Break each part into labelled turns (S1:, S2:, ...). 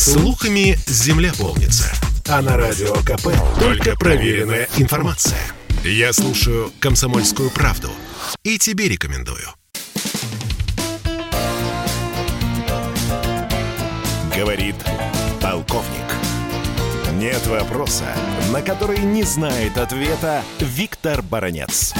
S1: Слухами земля полнится. А на радио КП только проверенная информация. Я слушаю «Комсомольскую правду» и тебе рекомендую. Говорит полковник. Нет вопроса, на который не знает ответа Виктор Баранец.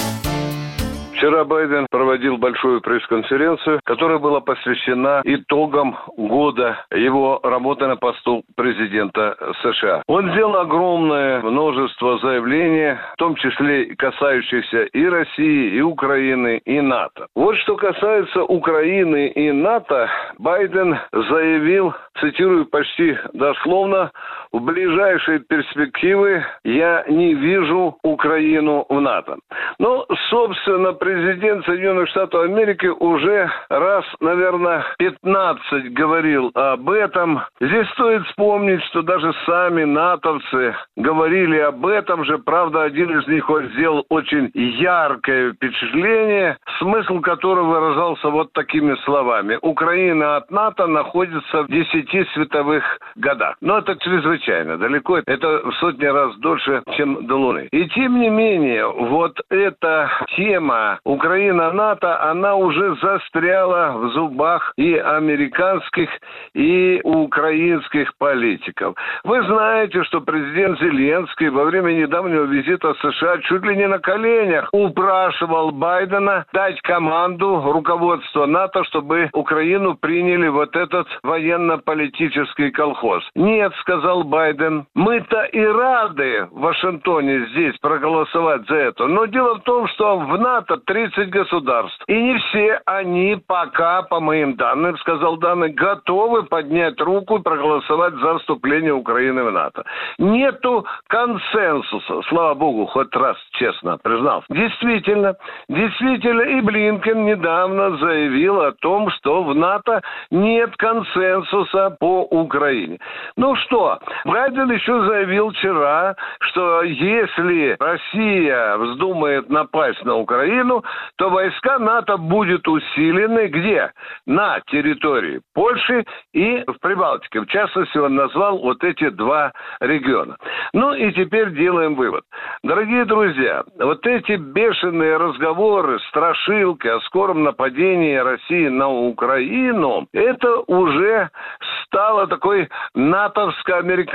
S2: Вчера Байден проводил большую пресс-конференцию, которая была посвящена итогам года его работы на посту президента США. Он сделал огромное множество заявлений, в том числе касающихся и России, и Украины, и НАТО. Вот что касается Украины и НАТО, Байден заявил, цитирую почти дословно, в ближайшей перспективы я не вижу Украину в НАТО. Ну, собственно, президент Соединенных Штатов Америки уже раз, наверное, 15 говорил об этом. Здесь стоит вспомнить, что даже сами натовцы говорили об этом же. Правда, один из них сделал очень яркое впечатление, смысл которого выражался вот такими словами. Украина от НАТО находится в 10 световых годах. Но это чрезвычайно далеко. Это в сотни раз дольше, чем до Луны. И тем не менее, вот эта тема Украина-НАТО, она уже застряла в зубах и американских, и украинских политиков. Вы знаете, что президент Зеленский во время недавнего визита в США чуть ли не на коленях упрашивал Байдена дать команду руководства НАТО, чтобы Украину приняли вот этот военно-политический колхоз. Нет, сказал Байден, мы-то и рады в Вашингтоне здесь проголосовать за это. Но дело в том, что в НАТО 30 государств. И не все они пока, по моим данным, сказал данный, готовы поднять руку и проголосовать за вступление Украины в НАТО. Нету консенсуса, слава богу, хоть раз честно признался. Действительно, действительно, и Блинкен недавно заявил о том, что в НАТО нет консенсуса по Украине. Ну что, Байден еще заявил вчера, что если Россия вздумает напасть на Украину, то войска НАТО будут усилены где? На территории Польши и в Прибалтике. В частности, он назвал вот эти два региона. Ну и теперь делаем вывод. Дорогие друзья, вот эти бешеные разговоры, страшилки о скором нападении России на Украину, это уже стало такой натовско-американской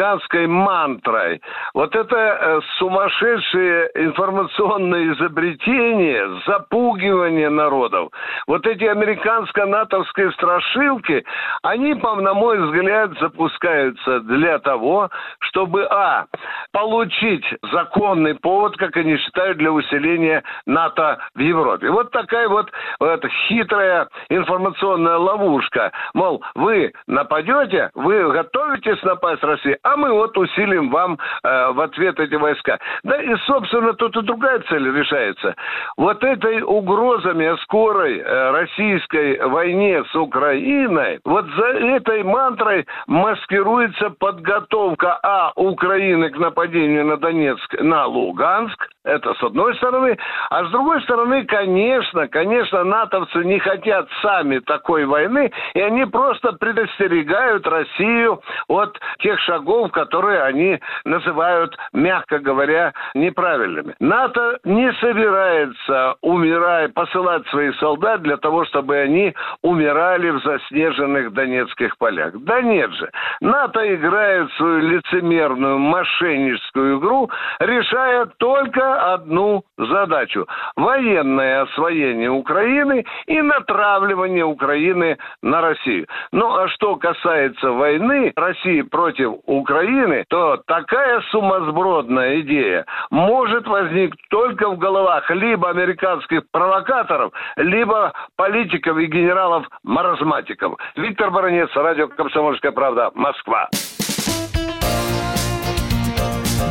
S2: мантрой. Вот это э, сумасшедшее информационное изобретение, запугивание народов, вот эти американско-натовские страшилки, они, на мой взгляд, запускаются для того, чтобы, а, получить законный повод, как они считают, для усиления НАТО в Европе. Вот такая вот, вот хитрая информационная ловушка. Мол, вы нападете, вы готовитесь напасть России, а мы вот усилим вам э, в ответ эти войска. Да и, собственно, тут и другая цель решается. Вот этой угрозами о скорой э, российской войне с Украиной, вот за этой мантрой маскируется подготовка, а, Украины к нападению на Донецк, на Луганск, это с одной стороны. А с другой стороны, конечно, конечно, натовцы не хотят сами такой войны, и они просто предостерегают Россию от тех шагов, которые они называют, мягко говоря, неправильными. НАТО не собирается умирать, посылать своих солдат для того, чтобы они умирали в заснеженных донецких полях. Да нет же. НАТО играет свою лицемерную мошенническую игру, решая только одну задачу – военное освоение Украины и натравливание Украины на Россию. Ну а что касается войны России против Украины, то такая сумасбродная идея может возникнуть только в головах либо американских провокаторов, либо политиков и генералов-маразматиков. Виктор Баранец, радио «Комсомольская правда», Москва.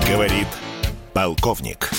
S1: Говорит полковник.